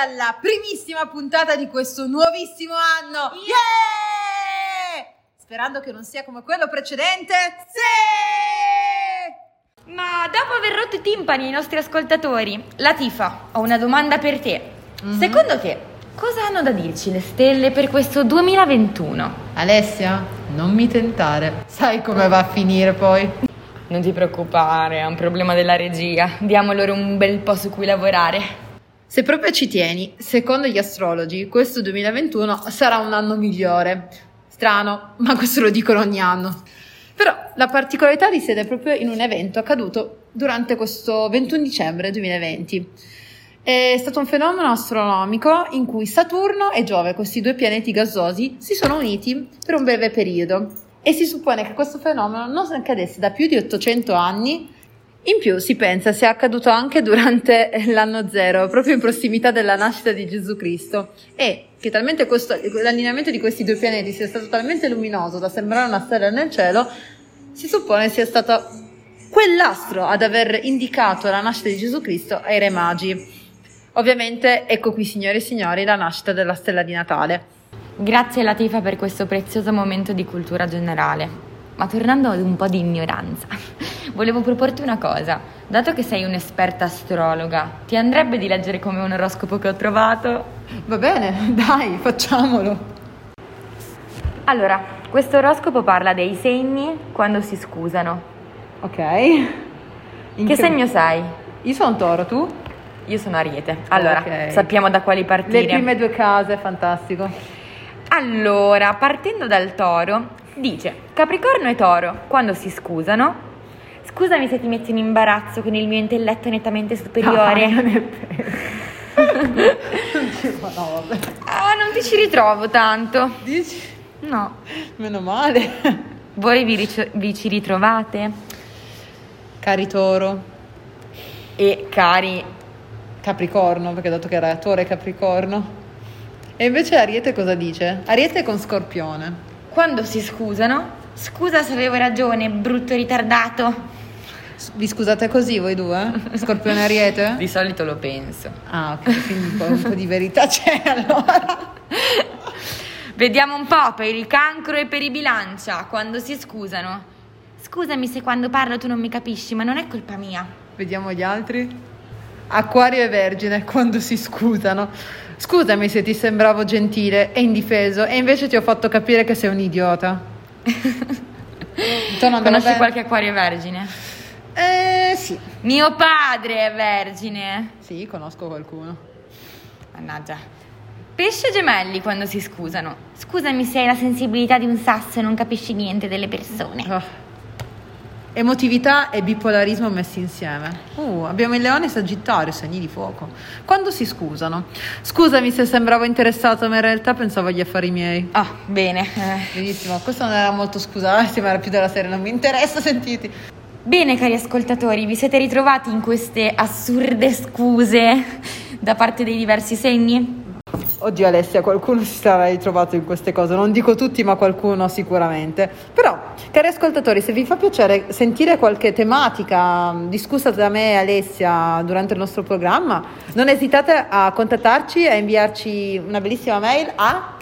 alla primissima puntata di questo nuovissimo anno. Yeah! Sperando che non sia come quello precedente. Sì! Ma dopo aver rotto i timpani ai nostri ascoltatori, Latifa, ho una domanda per te. Mhm. Secondo te, cosa hanno da dirci le stelle per questo 2021? Alessia, non mi tentare. Sai come va a finire poi? Non ti preoccupare, è un problema della regia. Diamo loro un bel po' su cui lavorare. Se proprio ci tieni, secondo gli astrologi, questo 2021 sarà un anno migliore. Strano, ma questo lo dicono ogni anno. Però la particolarità risiede proprio in un evento accaduto durante questo 21 dicembre 2020. È stato un fenomeno astronomico in cui Saturno e Giove, questi due pianeti gassosi, si sono uniti per un breve periodo. E si suppone che questo fenomeno non accadesse da più di 800 anni in più si pensa sia accaduto anche durante l'anno zero, proprio in prossimità della nascita di Gesù Cristo, e che talmente questo, l'allineamento di questi due pianeti sia stato talmente luminoso da sembrare una stella nel cielo, si suppone sia stato quell'astro ad aver indicato la nascita di Gesù Cristo ai re magi. Ovviamente, ecco qui signore e signori la nascita della stella di Natale. Grazie Latifa per questo prezioso momento di cultura generale. Ma tornando ad un po' di ignoranza, volevo proporti una cosa. Dato che sei un'esperta astrologa, ti andrebbe di leggere come un oroscopo che ho trovato? Va bene, dai, facciamolo. Allora, questo oroscopo parla dei segni quando si scusano. Ok. In Che segno sei? Io sono toro, tu? Io sono Ariete. Allora, Ok. sappiamo da quali partire. Le prime due case, fantastico. Allora, partendo dal toro, dice Capricorno e toro, quando si scusano, scusami se ti metti in imbarazzo con il mio intelletto nettamente superiore. Dai, non è vero. No, vabbè. Ah, non ti ci ritrovo tanto. Dici? No. Meno male. Voi vi, ricio- vi ci ritrovate? Cari toro, E cari, Capricorno, perché ho detto che era toro e Capricorno. E invece Ariete cosa dice? Ariete con Scorpione. Quando si scusano, scusa se avevo ragione, brutto ritardato. Vi scusate così voi due? Scorpione Ariete? Di solito lo penso. Ah, ok, quindi un po', un po' di verità c'è allora. Vediamo un po' per il cancro e per i bilancia, quando si scusano. Scusami se quando parlo tu non mi capisci, ma non è colpa mia. Vediamo gli altri. Acquario e Vergine quando si scusano. Scusami se ti sembravo gentile e indifeso e invece ti ho fatto capire che sei un idiota. Conosci bene? qualche acquario vergine? Eh sì. Mio padre è vergine. Sì, conosco qualcuno. Mannaggia. Pesce gemelli quando si scusano. Scusami se hai la sensibilità di un sasso e non capisci niente delle persone. Ah. Emotività e bipolarismo messi insieme. Uh, abbiamo il leone e sagittario, segni di fuoco. Quando si scusano? Scusami se sembravo interessato, ma in realtà pensavo agli affari miei. Ah, bene. Eh. Benissimo, questo non era molto scusarsi, ma era più della serie, non mi interessa sentiti. Bene, cari ascoltatori, vi siete ritrovati in queste assurde scuse da parte dei diversi segni? Oddio Alessia, qualcuno si sarà ritrovato in queste cose, non dico tutti ma qualcuno sicuramente. Però, cari ascoltatori, se vi fa piacere sentire qualche tematica mh, discussa da me e Alessia durante il nostro programma, non esitate a contattarci e a inviarci una bellissima mail a...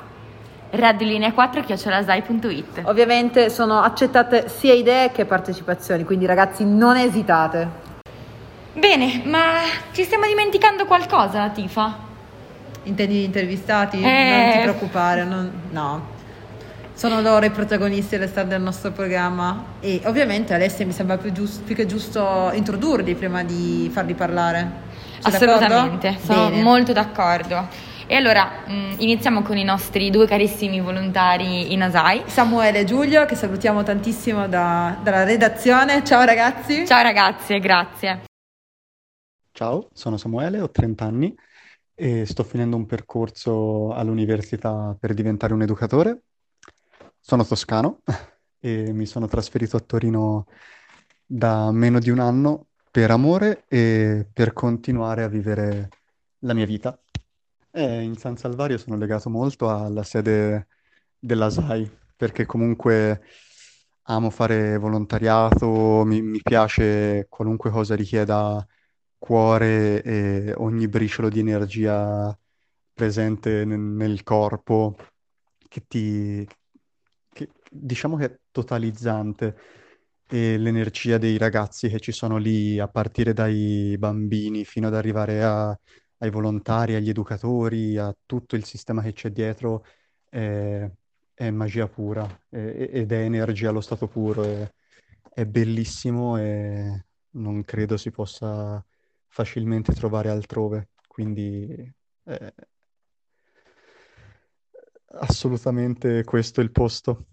radiolinea4-chiocciolazai.it Ovviamente sono accettate sia idee che partecipazioni, quindi ragazzi non esitate. Bene, ma ci stiamo dimenticando qualcosa, Tifa? Intendi gli intervistati? Eh. Non ti preoccupare, non- no. Sono loro i protagonisti all'esterno del nostro programma e ovviamente Alessia mi sembra più, giusto- più che giusto introdurli prima di farli parlare. Sei Assolutamente, d'accordo? sono Bene. molto d'accordo. E allora mh, iniziamo con i nostri due carissimi volontari in ASAI. Samuele e Giulio che salutiamo tantissimo da- dalla redazione. Ciao ragazzi. Ciao ragazze, grazie. Ciao, sono Samuele, ho 30 anni e sto finendo un percorso all'università per diventare un educatore. Sono toscano e mi sono trasferito a Torino da meno di un anno per amore e per continuare a vivere la mia vita. E in San Salvario sono legato molto alla sede della SAI perché comunque amo fare volontariato, mi, mi piace qualunque cosa richieda cuore e ogni briciolo di energia presente nel, nel corpo, che ti... Che, diciamo che è totalizzante e l'energia dei ragazzi che ci sono lì, a partire dai bambini fino ad arrivare a, ai volontari, agli educatori, a tutto il sistema che c'è dietro, è, è magia pura è- ed è energia allo stato puro. È, è bellissimo e non credo si possa facilmente trovare altrove. Quindi eh, assolutamente questo è il posto.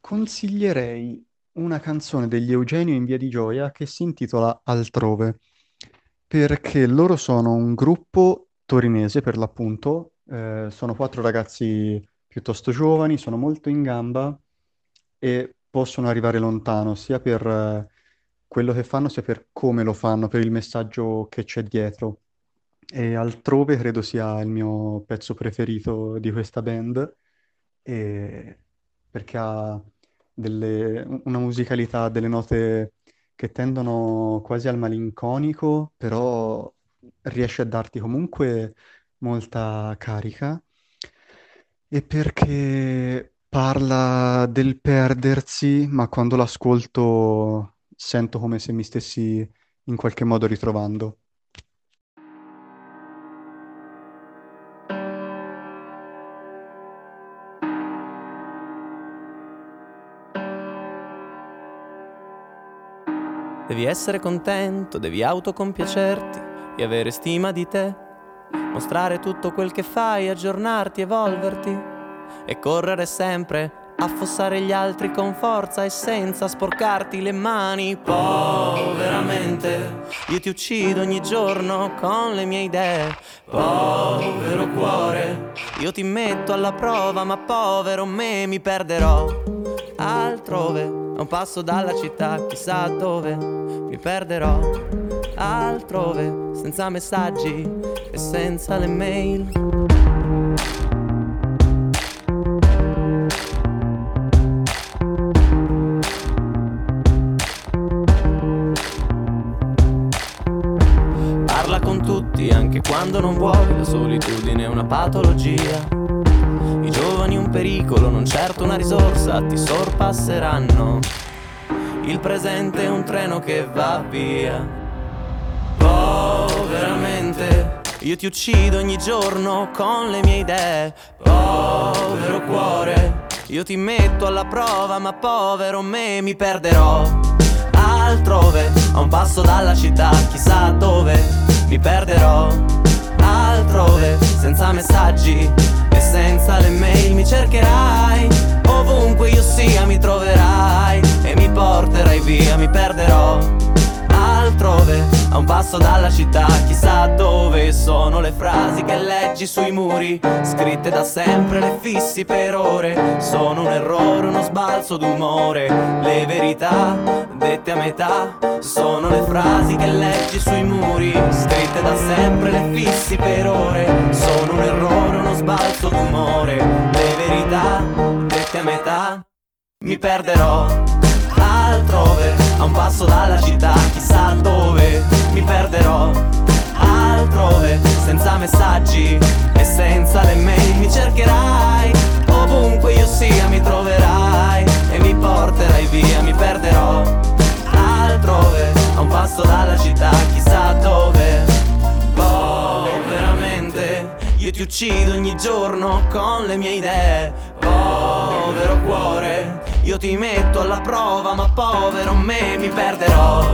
Consiglierei una canzone degli Eugenio in Via di Gioia che si intitola Altrove, perché loro sono un gruppo torinese per l'appunto, eh, sono quattro ragazzi piuttosto giovani, sono molto in gamba e possono arrivare lontano sia per eh, quello che fanno sia per come lo fanno, per il messaggio che c'è dietro. E altrove credo sia il mio pezzo preferito di questa band, e perché ha delle- una musicalità, delle note che tendono quasi al malinconico, però riesce a darti comunque molta carica, e perché parla del perdersi, ma quando l'ascolto sento come se mi stessi in qualche modo ritrovando. Devi essere contento, devi autocompiacerti e avere stima di te. Mostrare tutto quel che fai, aggiornarti, evolverti e correre sempre, affossare gli altri con forza e senza sporcarti le mani. Poveramente, io ti uccido ogni giorno con le mie idee. Povero cuore, io ti metto alla prova, ma povero me mi perderò altrove, a un passo dalla città, chissà dove mi perderò altrove, senza messaggi e senza le mail. Quando non vuoi, la solitudine è una patologia. I giovani un pericolo, non certo una risorsa, ti sorpasseranno. Il presente è un treno che va via. Poveramente, io ti uccido ogni giorno con le mie idee. Povero cuore, io ti metto alla prova, ma povero me mi perderò. Altrove, a un passo dalla città, chissà dove mi perderò. Altrove, senza messaggi e senza le mail mi cercherai. Ovunque io sia mi troverai e mi porterai via, mi perderò. Altrove, a un passo dalla città, chissà dove sono le frasi che leggi sui muri, scritte da sempre, le fissi per ore. Sono un errore, uno sbalzo d'umore. Le verità, dette a metà, sono le frasi che leggi sui muri, scritte da sempre, le fissi per ore. Sono un errore, uno sbalzo d'umore. Le verità, dette a metà, mi perderò altrove, a un passo dalla città, chissà dove mi perderò. Altrove, senza messaggi e senza le mail mi cercherai. Ovunque io sia mi troverai e mi porterai via, mi perderò. Altrove, a un passo dalla città, chissà dove. Poveramente, io ti uccido ogni giorno con le mie idee. Povero cuore, io ti metto alla prova, ma povero me mi perderò.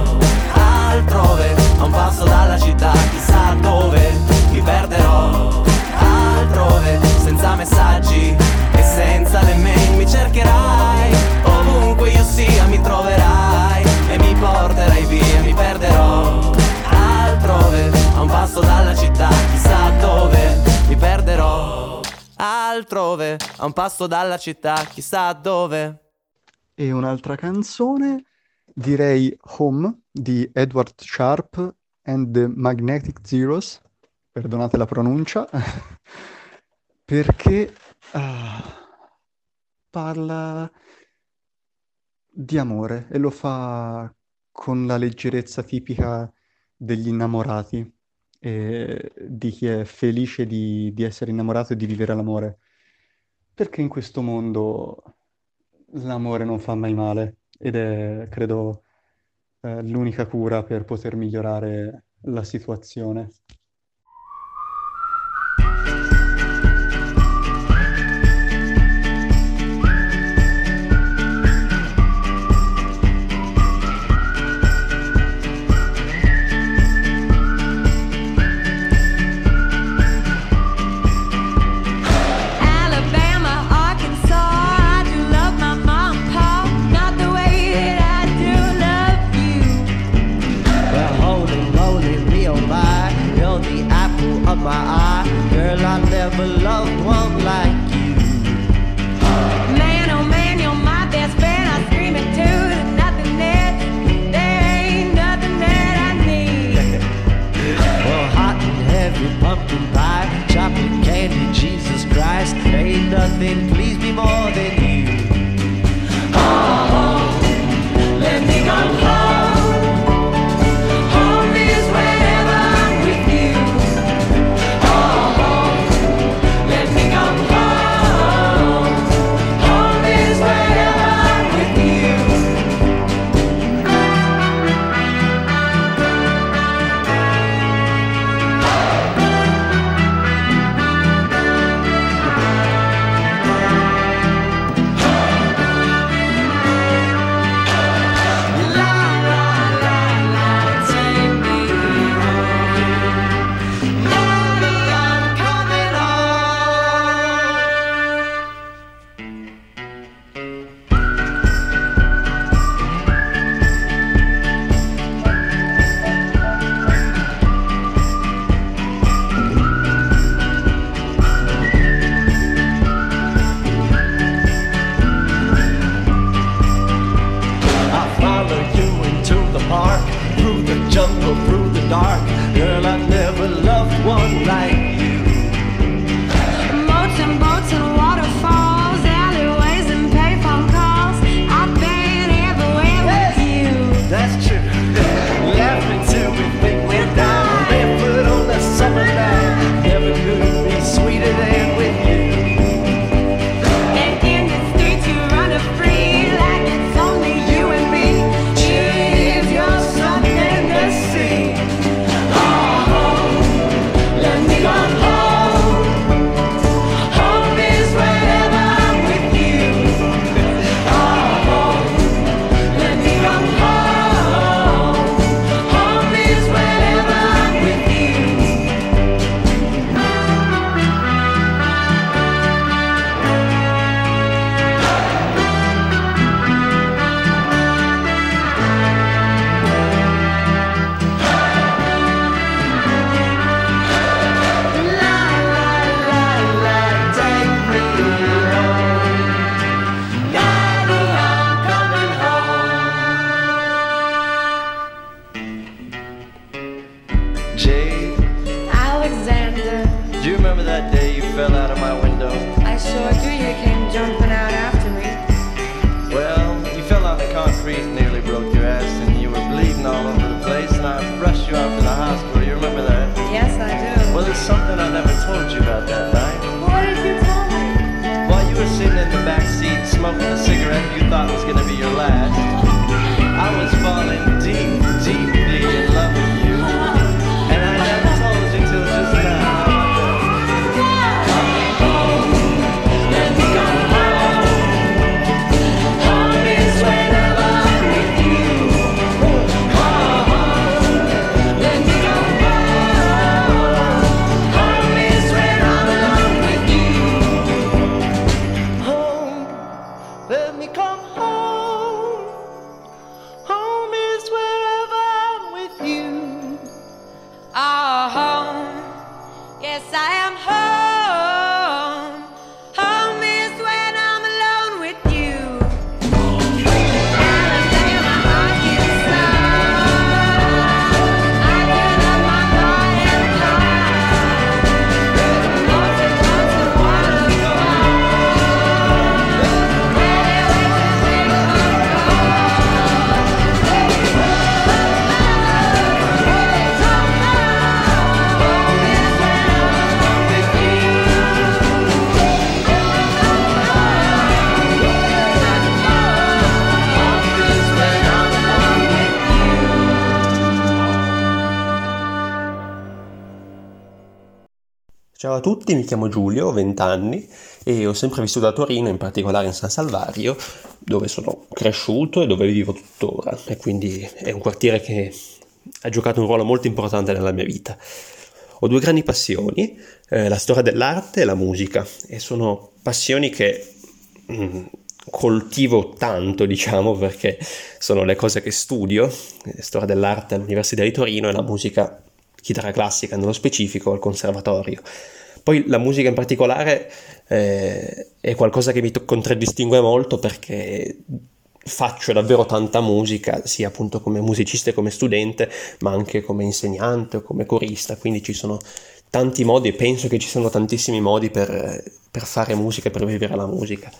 Altrove, a un passo dalla città, chissà dove mi perderò. Altrove, senza messaggi e senza le mail mi cercherai. Ovunque io sia mi troverai e mi porterai via, mi perderò. Altrove, a un passo dalla città, chissà dove mi perderò. Altrove, a un passo dalla città, chissà dove. E un'altra canzone, direi Home di Edward Sharp and the Magnetic Zeros, perdonate la pronuncia, perché ah, parla di amore e lo fa con la leggerezza tipica degli innamorati, e di chi è felice di, di essere innamorato e di vivere l'amore. Perché in questo mondo l'amore non fa mai male ed è, credo, eh, l'unica cura per poter migliorare la situazione. Tutti, mi chiamo Giulio, ho 20 anni e ho sempre vissuto a Torino, in particolare in San Salvario, dove sono cresciuto e dove vivo tuttora e quindi è un quartiere che ha giocato un ruolo molto importante nella mia vita. Ho due grandi passioni, eh, la storia dell'arte e la musica e sono passioni che mm, coltivo tanto, diciamo, perché sono le cose che studio, eh, storia dell'arte all'Università di Torino e la musica chitarra classica nello specifico al conservatorio. Poi la musica in particolare eh, è qualcosa che mi contraddistingue molto perché faccio davvero tanta musica, sia appunto come musicista e come studente, ma anche come insegnante o come corista, quindi ci sono tanti modi e penso che ci siano tantissimi modi per, per fare musica e per vivere la musica.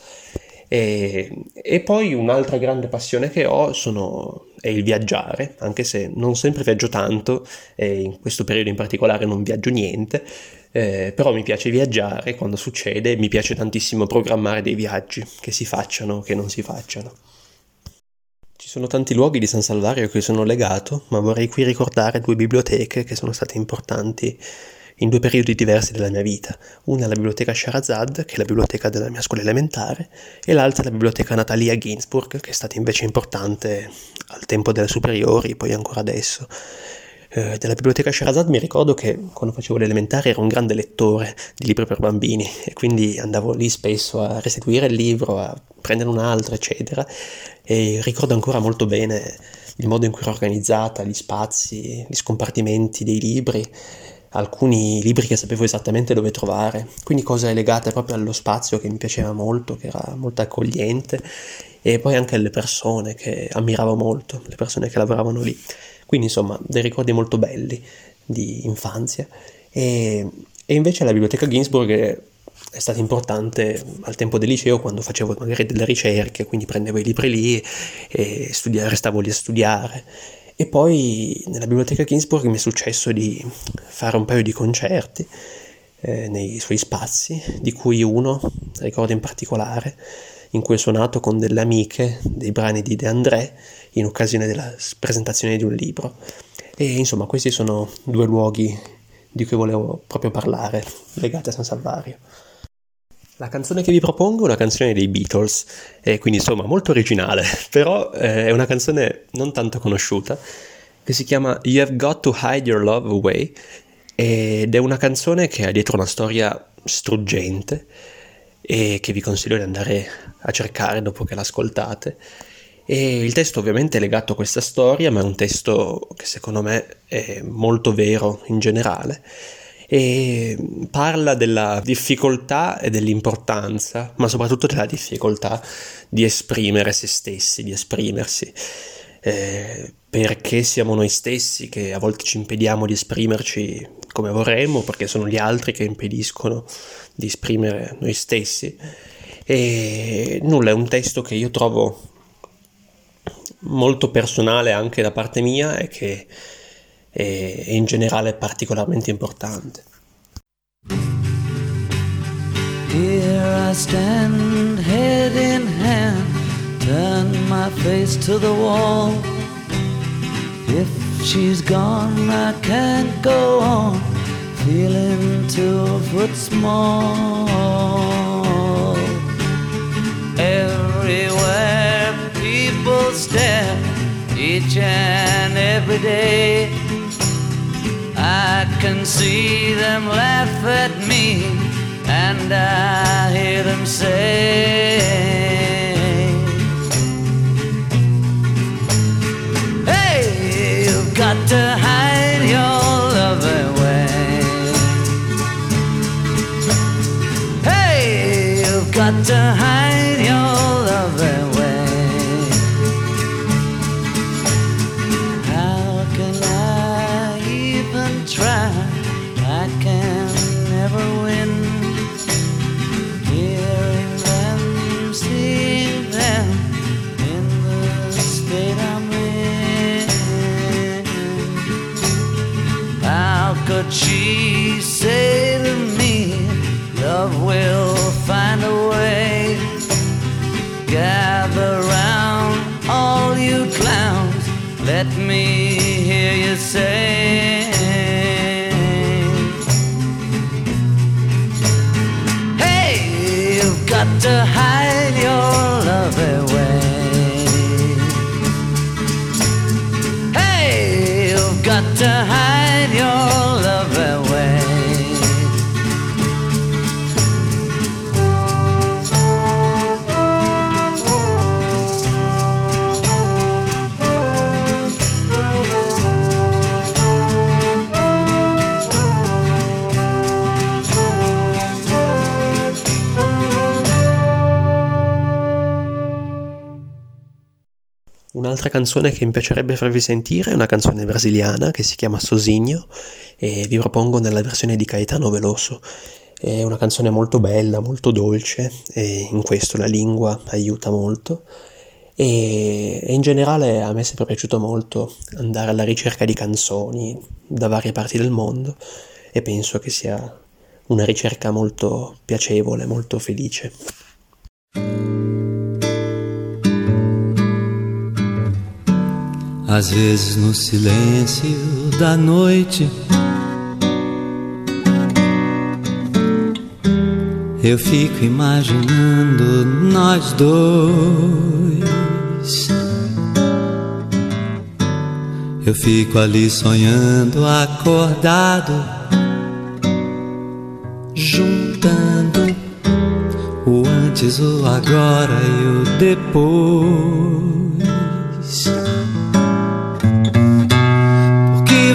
E, e poi un'altra grande passione che ho sono, è il viaggiare, anche se non sempre viaggio tanto e in questo periodo in particolare non viaggio niente, eh, però mi piace viaggiare quando succede, mi piace tantissimo programmare dei viaggi, che si facciano o che non si facciano. Ci sono tanti luoghi di San Salvario a cui sono legato, ma vorrei qui ricordare due biblioteche che sono state importanti in due periodi diversi della mia vita. Una è la biblioteca Sharazad, che è la biblioteca della mia scuola elementare, e l'altra è la biblioteca Natalia Ginsburg, che è stata invece importante al tempo delle superiori, poi ancora adesso. Eh, della biblioteca Sharazad mi ricordo che quando facevo l'elementare ero un grande lettore di libri per bambini e quindi andavo lì spesso a restituire il libro, a prendere un altro, eccetera. E ricordo ancora molto bene il modo in cui era organizzata, gli spazi, gli scompartimenti dei libri alcuni libri che sapevo esattamente dove trovare, quindi cose legate proprio allo spazio che mi piaceva molto, che era molto accogliente e poi anche alle persone che ammiravo molto, le persone che lavoravano lì. Quindi insomma dei ricordi molto belli di infanzia e, e invece la biblioteca Ginsburg è, è stata importante al tempo del liceo quando facevo magari delle ricerche, quindi prendevo i libri lì e studia- restavo lì a studiare. E poi nella biblioteca Ginsburg mi è successo di fare un paio di concerti eh, nei suoi spazi, di cui uno ricordo in particolare, in cui ho suonato con delle amiche dei brani di De André in occasione della presentazione di un libro. E insomma, questi sono due luoghi di cui volevo proprio parlare, legati a San Salvario. La canzone che vi propongo è una canzone dei Beatles, e quindi insomma molto originale, però eh, è una canzone non tanto conosciuta, che si chiama You Have Got to Hide Your Love Away, ed è una canzone che ha dietro una storia struggente e che vi consiglio di andare a cercare dopo che l'ascoltate. E il testo ovviamente è legato a questa storia, ma è un testo che secondo me è molto vero in generale e parla della difficoltà e dell'importanza, ma soprattutto della difficoltà di esprimere se stessi, di esprimersi, eh, perché siamo noi stessi che a volte ci impediamo di esprimerci come vorremmo, perché sono gli altri che impediscono di esprimere noi stessi. E nulla, è un testo che io trovo molto personale anche da parte mia e che è in generale particolarmente importante. Here I stand, head in hand, turn my face to the wall. If she's gone, I can't go on, feeling two foot small. Everywhere people stare, each and every day. I can see them laugh at me, and I hear them say, Hey, you've got to hide your love away. Hey, you've got to hide your love away. But she said to me, Love will find a way. Gather round, all you clowns. Let me hear you say. Hey, you've got to hide. Un'altra canzone che mi piacerebbe farvi sentire è una canzone brasiliana che si chiama Sosinho e vi propongo nella versione di Caetano Veloso. È una canzone molto bella, molto dolce e in questo la lingua aiuta molto e in generale a me è sempre piaciuto molto andare alla ricerca di canzoni da varie parti del mondo e penso che sia una ricerca molto piacevole, molto felice. Às vezes no silêncio da noite eu fico imaginando nós dois. Eu fico ali sonhando acordado, juntando o antes, o agora e o depois.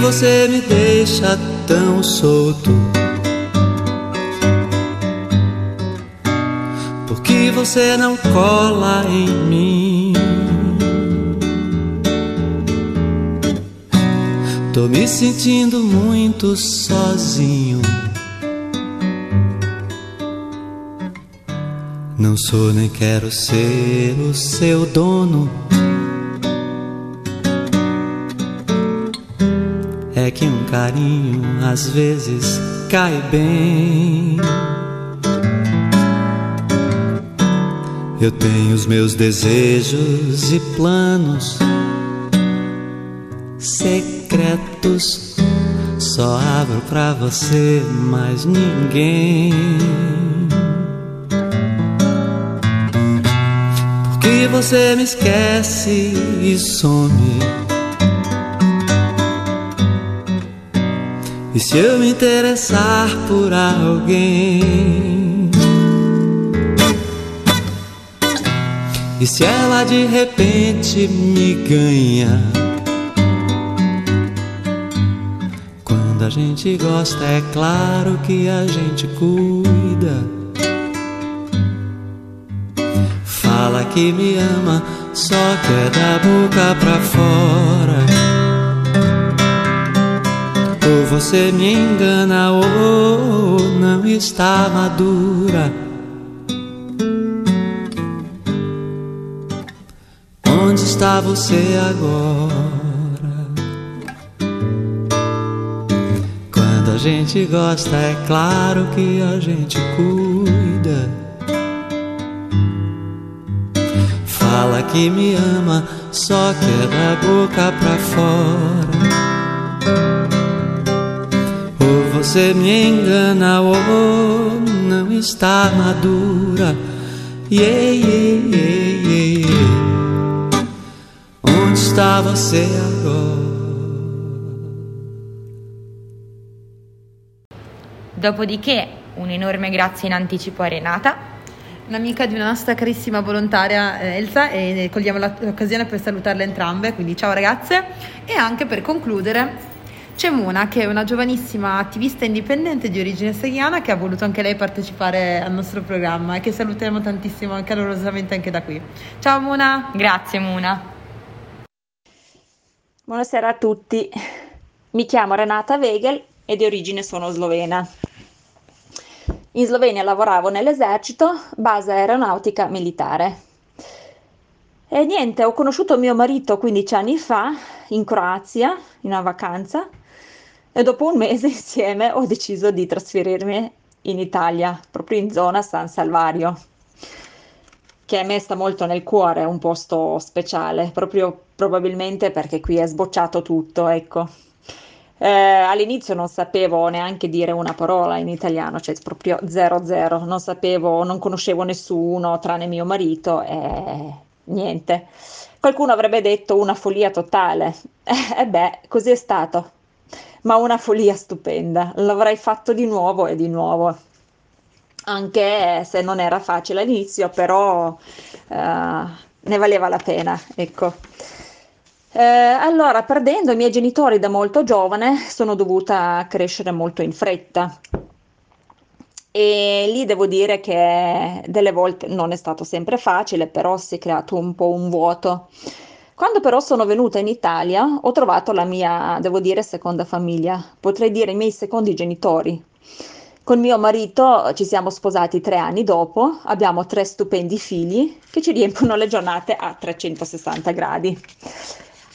Você me deixa tão solto? Por que você não cola em mim? Tô me sentindo muito sozinho. Não sou nem quero ser o seu dono. Que um carinho às vezes cai bem. Eu tenho os meus desejos e planos secretos. Só abro pra você, mais ninguém. Porque você me esquece e some. E se eu me interessar por alguém? E se ela de repente me ganha? Quando a gente gosta, é claro que a gente cuida. Fala que me ama, só que é da boca pra fora. Você me engana, ou não está madura. Onde está você agora? Quando a gente gosta, é claro que a gente cuida. Fala que me ama, só que é da boca pra fora. Você me engana, ou não está madura. Yeah, yeah, yeah, yeah. Onde está você agora? Dopodiché un enorme grazie in anticipo a Renata. Un'amica di una nostra carissima volontaria eh, Elsa e cogliamo l'occasione per salutarle entrambe, quindi ciao ragazze. E anche per concludere c'è Muna che è una giovanissima attivista indipendente di origine seriana che ha voluto anche lei partecipare al nostro programma e che salutiamo tantissimo calorosamente anche da qui. Ciao Muna! Grazie Muna. Buonasera a tutti, mi chiamo Renata Wegel e di origine sono slovena. In Slovenia lavoravo nell'esercito, base aeronautica militare. E niente, ho conosciuto mio marito 15 anni fa in Croazia, in una vacanza, e dopo un mese insieme ho deciso di trasferirmi in Italia, proprio in zona San Salvario, che a me sta molto nel cuore, è un posto speciale, proprio probabilmente perché qui è sbocciato tutto, ecco. Eh, all'inizio non sapevo neanche dire una parola in italiano, cioè proprio zero zero, non sapevo, non conoscevo nessuno tranne mio marito e niente. Qualcuno avrebbe detto una follia totale. E beh, così è stato, ma una follia stupenda. L'avrei fatto di nuovo e di nuovo, anche se non era facile all'inizio, però eh, ne valeva la pena, ecco. Eh, allora, perdendo i miei genitori da molto giovane, sono dovuta crescere molto in fretta. E lì devo dire che delle volte non è stato sempre facile, però si è creato un po' un vuoto. Quando però sono venuta in Italia, ho trovato la mia, devo dire, seconda famiglia, potrei dire i miei secondi genitori. Con mio marito ci siamo sposati tre anni dopo, abbiamo tre stupendi figli che ci riempiono le giornate a 360 gradi.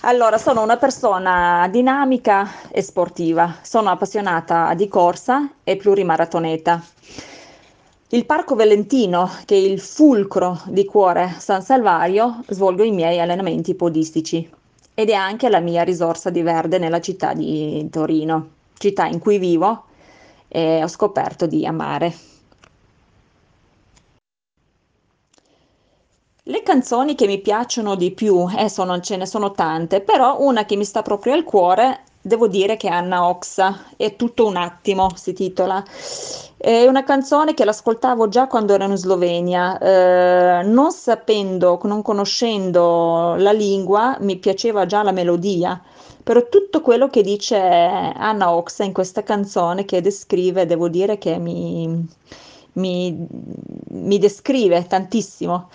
Allora, sono una persona dinamica e sportiva, sono appassionata di corsa e plurimaratoneta. Il Parco Valentino, che è il fulcro di cuore San Salvario, svolgo i miei allenamenti podistici ed è anche la mia risorsa di verde nella città di Torino, città in cui vivo e ho scoperto di amare. Le canzoni che mi piacciono di più, adesso non ce ne sono tante, però una che mi sta proprio al cuore, devo dire che è Anna Oxa, è tutto un attimo, si titola. È una canzone che l'ascoltavo già quando ero in Slovenia, eh, non sapendo, non conoscendo la lingua, mi piaceva già la melodia, però tutto quello che dice Anna Oxa in questa canzone che descrive, devo dire che mi, mi, mi descrive tantissimo.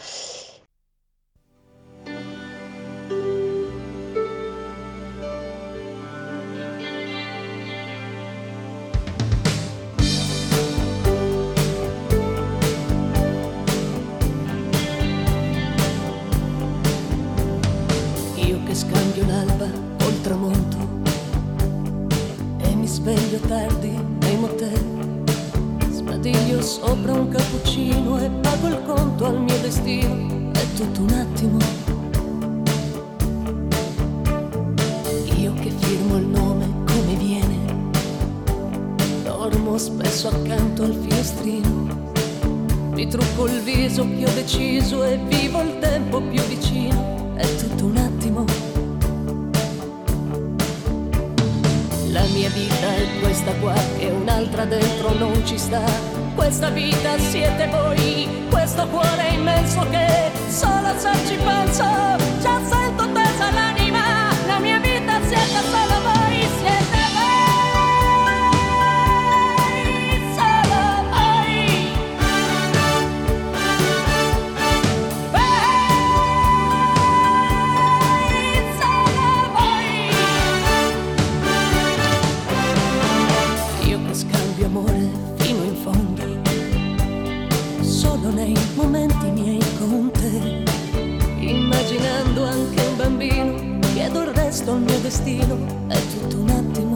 Chiedo il mio destino, è tutto un attimo.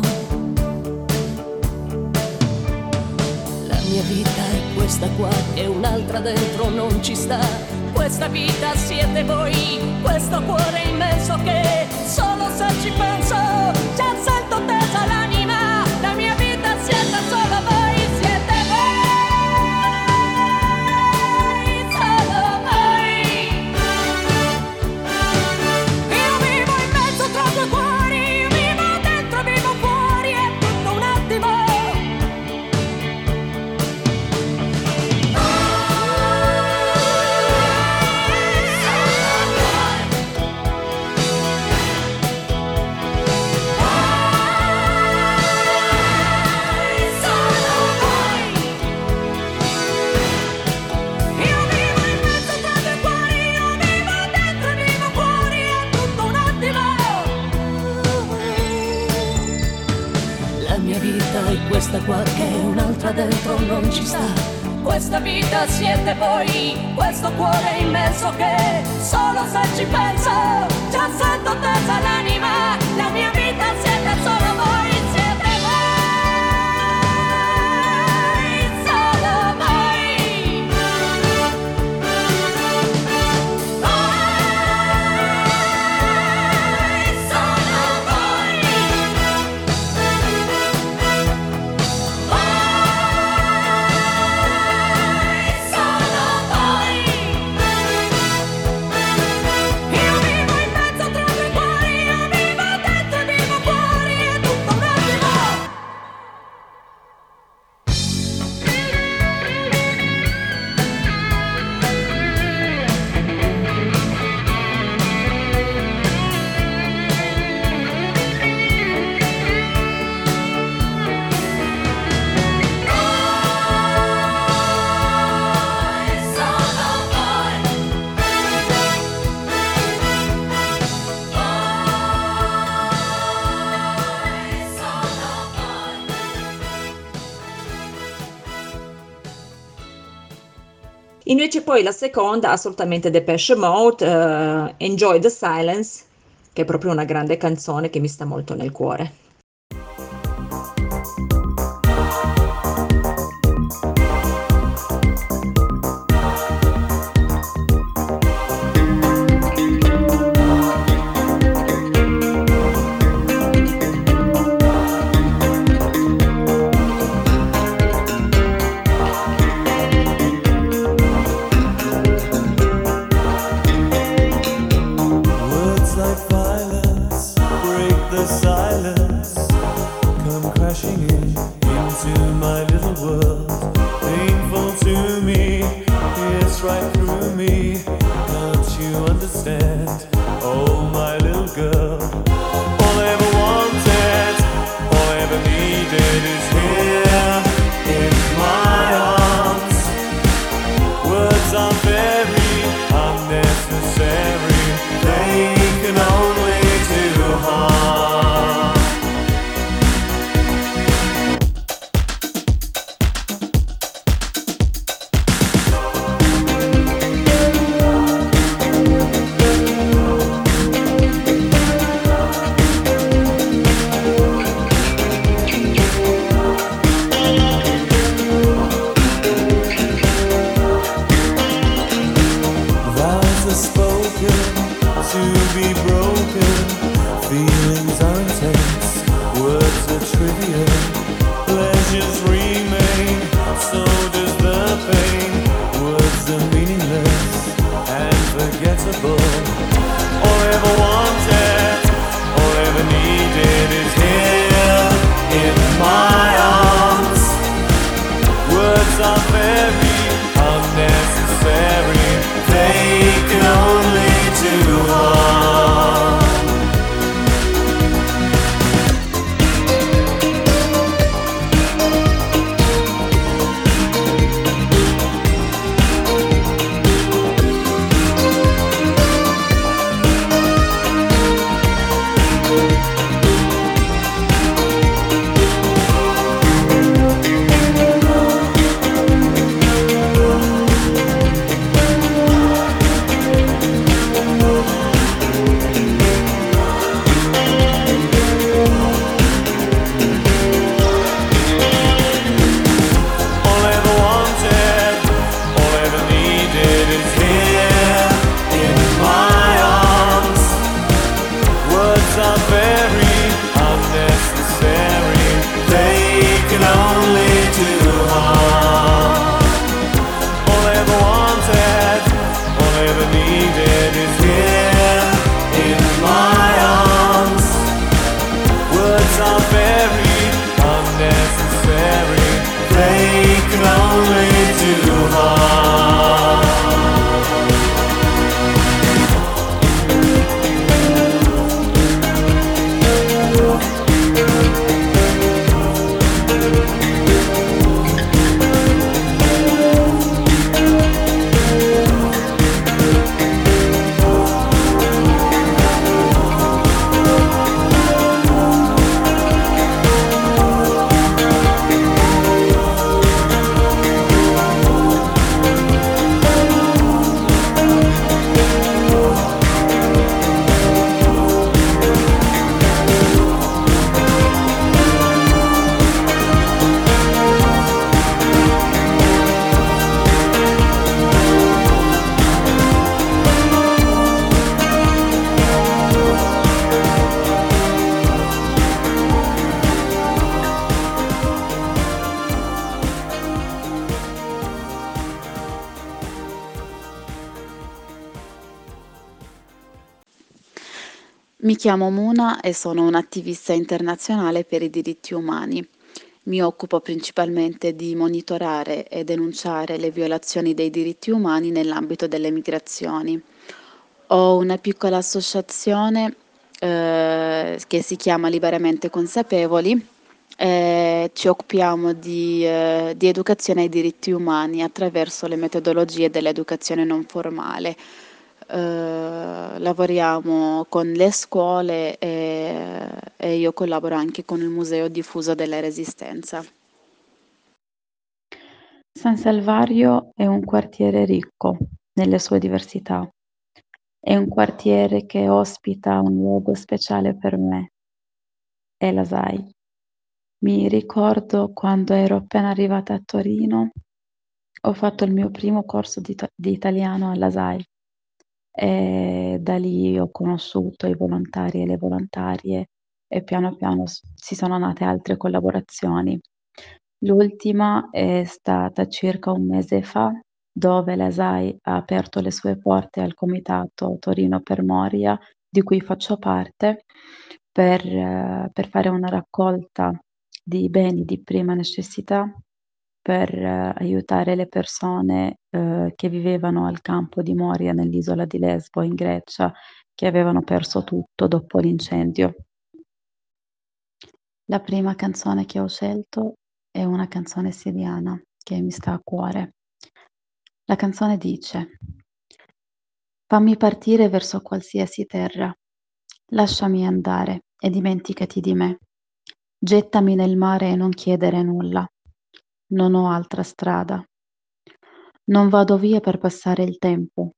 La mia vita è questa qua e un'altra dentro non ci sta. Questa vita siete voi, questo cuore immenso che solo se ci penso già sento dentro non ci sta. Questa vita siete voi, questo cuore immenso che solo se ci penso già sento tesa l'anima. Invece poi la seconda, assolutamente Depeche Mode, uh, Enjoy the Silence, che è proprio una grande canzone che mi sta molto nel cuore. chiamo Muna e sono un'attivista internazionale per i diritti umani. Mi occupo principalmente di monitorare e denunciare le violazioni dei diritti umani nell'ambito delle migrazioni. Ho una piccola associazione eh, che si chiama Liberamente Consapevoli eh, ci occupiamo di, eh, di educazione ai diritti umani attraverso le metodologie dell'educazione non formale. Eh, lavoriamo con le scuole e, e io collaboro anche con il Museo Diffuso della Resistenza. San Salvario è un quartiere ricco nelle sue diversità. È un quartiere che ospita un luogo speciale per me, è la SAI. Mi ricordo quando ero appena arrivata a Torino, ho fatto il mio primo corso di, di italiano alla SAI e da lì ho conosciuto i volontari e le volontarie e piano piano si sono nate altre collaborazioni. L'ultima è stata circa un mese fa, dove la SAI ha aperto le sue porte al comitato Torino per Moria, di cui faccio parte, per, per fare una raccolta di beni di prima necessità per eh, aiutare le persone eh, che vivevano al campo di Moria nell'isola di Lesbo in Grecia, che avevano perso tutto dopo l'incendio. La prima canzone che ho scelto è una canzone siriana che mi sta a cuore. La canzone dice: Fammi partire verso qualsiasi terra, lasciami andare e dimenticati di me. Gettami nel mare e non chiedere nulla. Non ho altra strada. Non vado via per passare il tempo.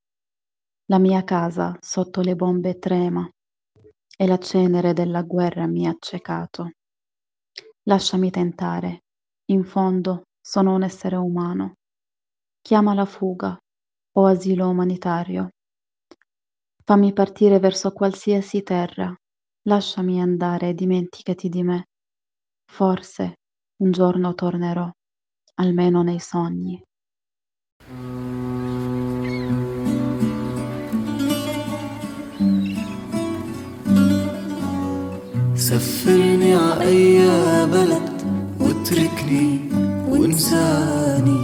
La mia casa sotto le bombe trema e la cenere della guerra mi ha accecato. Lasciami tentare. In fondo sono un essere umano. Chiama la fuga o asilo umanitario. Fammi partire verso qualsiasi terra. Lasciami andare e dimenticati di me. Forse un giorno tornerò, almeno nei sogni. سفرني ع أي بلد واتركني وانساني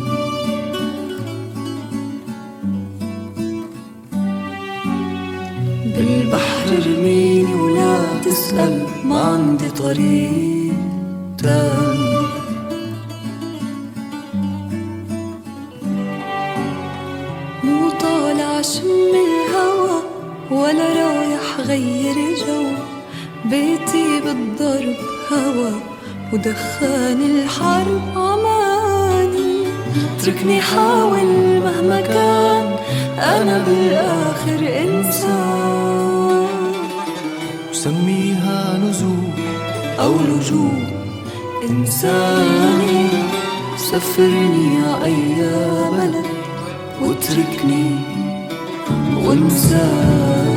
بالبحر ارميني ولا تسأل ما عندي طريق تاني طالع شم الهوا ولا رايح غير جو بيتي بالضرب هوا ودخان الحرب عماني اتركني حاول مهما كان أنا بالآخر إنسان. وسميها نزول أو لجوء إنساني سفرني ع أي بلد واتركني 温色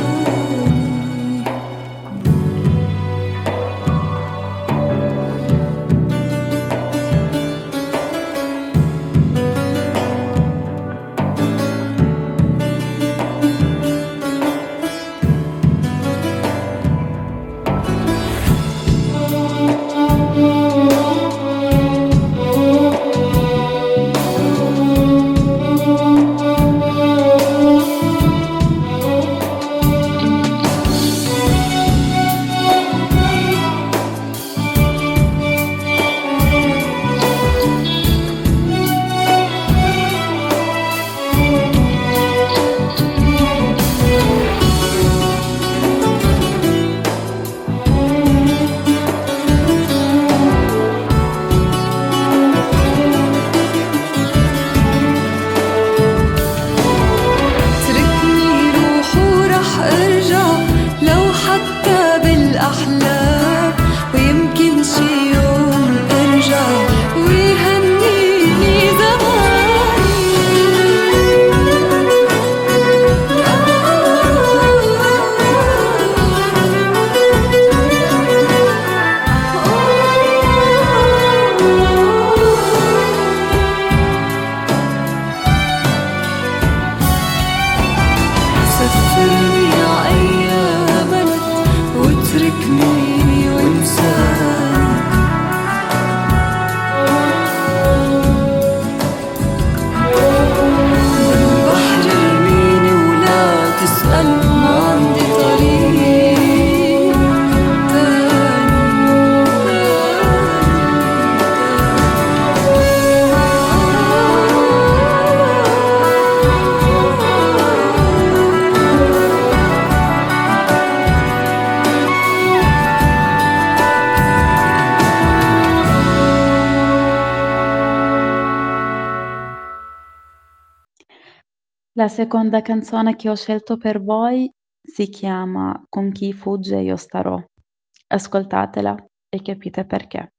La seconda canzone che ho scelto per voi si chiama Con chi fugge io starò. Ascoltatela e capite perché.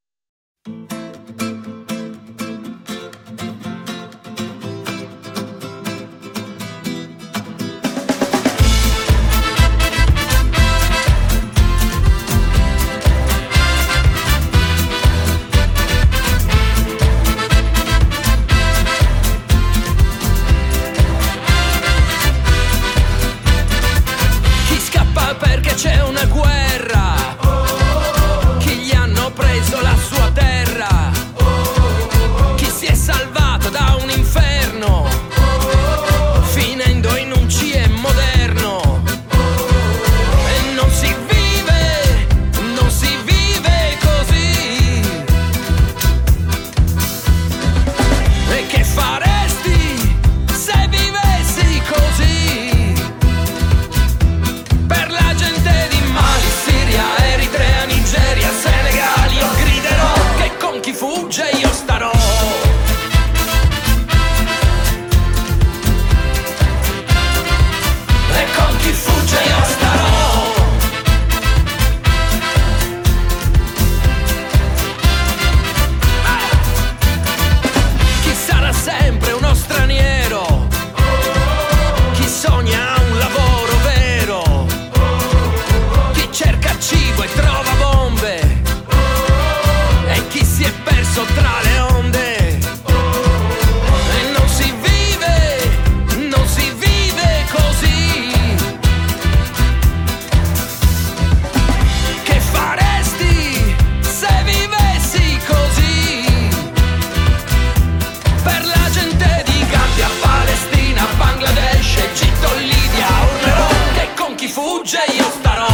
Con chi fugge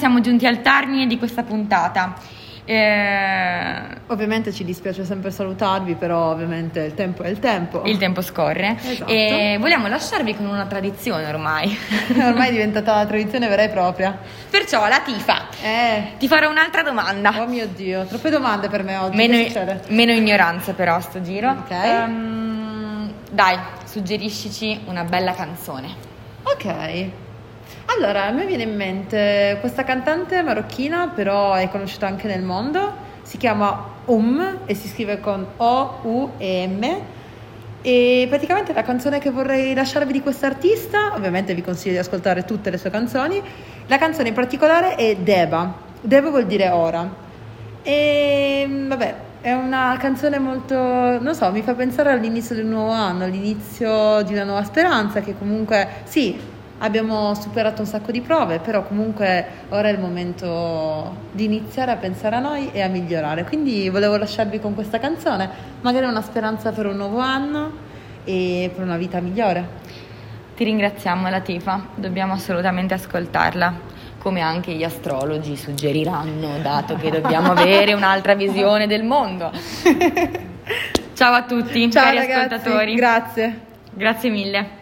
siamo giunti al termine di questa puntata. Eh, Ovviamente ci dispiace sempre salutarvi, però ovviamente il tempo è il tempo. il tempo scorre Esatto. e vogliamo lasciarvi con una tradizione ormai. Ormai è diventata una tradizione vera e propria. Perciò la Tifa, Eh, ti farò un'altra domanda. oh mio Dio, troppe domande per me oggi. Meno, meno ignoranza però a sto giro. Ok. Ehm, dai, suggeriscici una bella canzone. Ok. Allora, a me viene in mente questa cantante marocchina, però è conosciuta anche nel mondo. Si chiama Um e si scrive con O-U-E-M. E praticamente la canzone che vorrei lasciarvi di quest'artista, ovviamente vi consiglio di ascoltare tutte le sue canzoni. La canzone in particolare è Deba. Deba vuol dire ora. E vabbè, è una canzone molto, non so, mi fa pensare all'inizio del nuovo anno, all'inizio di una nuova speranza che comunque sì, abbiamo superato un sacco di prove, però comunque ora è il momento di iniziare a pensare a noi e a migliorare. Quindi volevo lasciarvi con questa canzone, magari una speranza per un nuovo anno e per una vita migliore. Ti ringraziamo Latifa, dobbiamo assolutamente ascoltarla, come anche gli astrologi suggeriranno, dato che dobbiamo avere un'altra visione del mondo. Ciao a tutti, Ciao cari ragazzi, ascoltatori. grazie. Grazie mille.